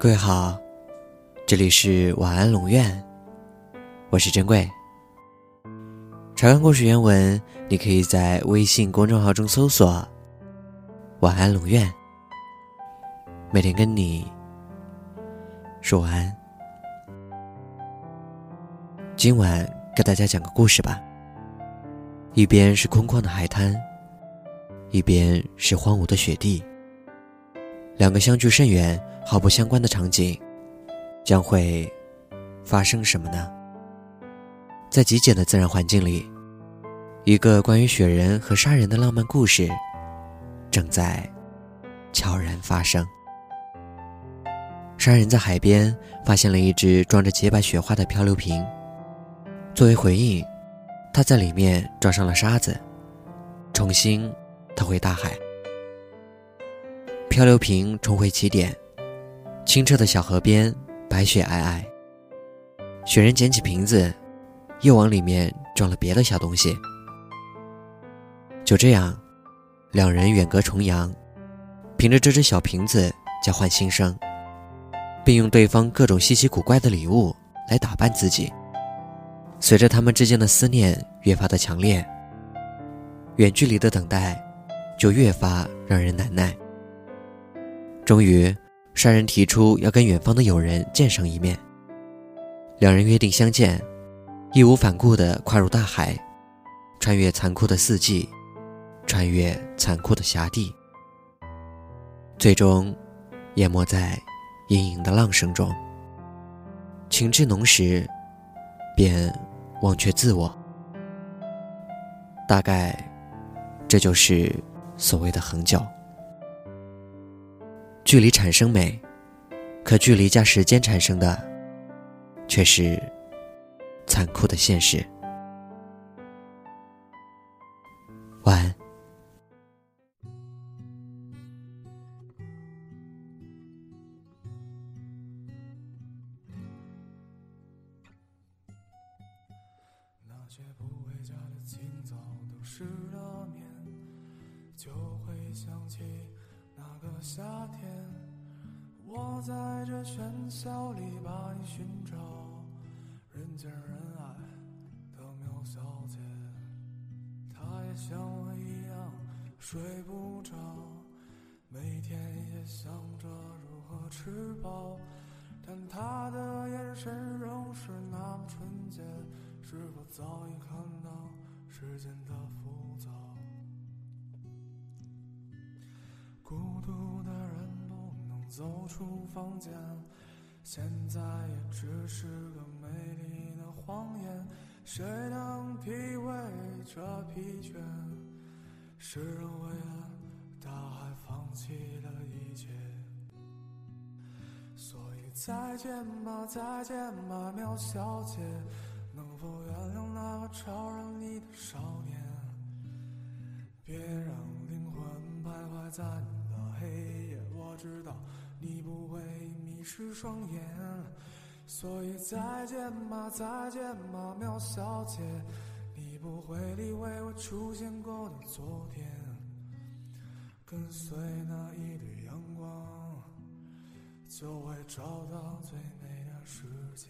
各位好，这里是晚安龙院，我是珍贵。查看故事原文，你可以在微信公众号中搜索“晚安龙院”，每天跟你说晚安。今晚给大家讲个故事吧。一边是空旷的海滩，一边是荒芜的雪地，两个相距甚远。毫不相关的场景，将会发生什么呢？在极简的自然环境里，一个关于雪人和杀人的浪漫故事正在悄然发生。杀人在海边发现了一只装着洁白雪花的漂流瓶，作为回应，他在里面装上了沙子，重新投回大海。漂流瓶重回起点。清澈的小河边，白雪皑皑。雪人捡起瓶子，又往里面装了别的小东西。就这样，两人远隔重洋，凭着这只小瓶子交换心声，并用对方各种稀奇古怪的礼物来打扮自己。随着他们之间的思念越发的强烈，远距离的等待就越发让人难耐。终于。杀人提出要跟远方的友人见上一面，两人约定相见，义无反顾地跨入大海，穿越残酷的四季，穿越残酷的峡地，最终淹没在阴影的浪声中。情至浓时，便忘却自我。大概，这就是所谓的恒久。距离产生美，可距离加时间产生的，却是残酷的现实。晚安。那些不回家的清早都失了眠，就会想起。那个夏天，我在这喧嚣里把你寻找，人见人爱的苗小姐，她也像我一样睡不着，每天也想着如何吃饱，但她的眼神仍是那么纯洁，是否早已看到世间的浮躁？孤独的人不能走出房间，现在也只是个美丽的谎言。谁能体会这疲倦？是人为了大海放弃了一切。所以再见吧，再见吧，喵小姐，能否原谅那个招惹你的少年？别让灵魂徘徊在。黑夜，我知道你不会迷失双眼，所以再见吧，再见吧，喵小姐，你不会理会我出现过的昨天，跟随那一缕阳光，就会找到最美的世界。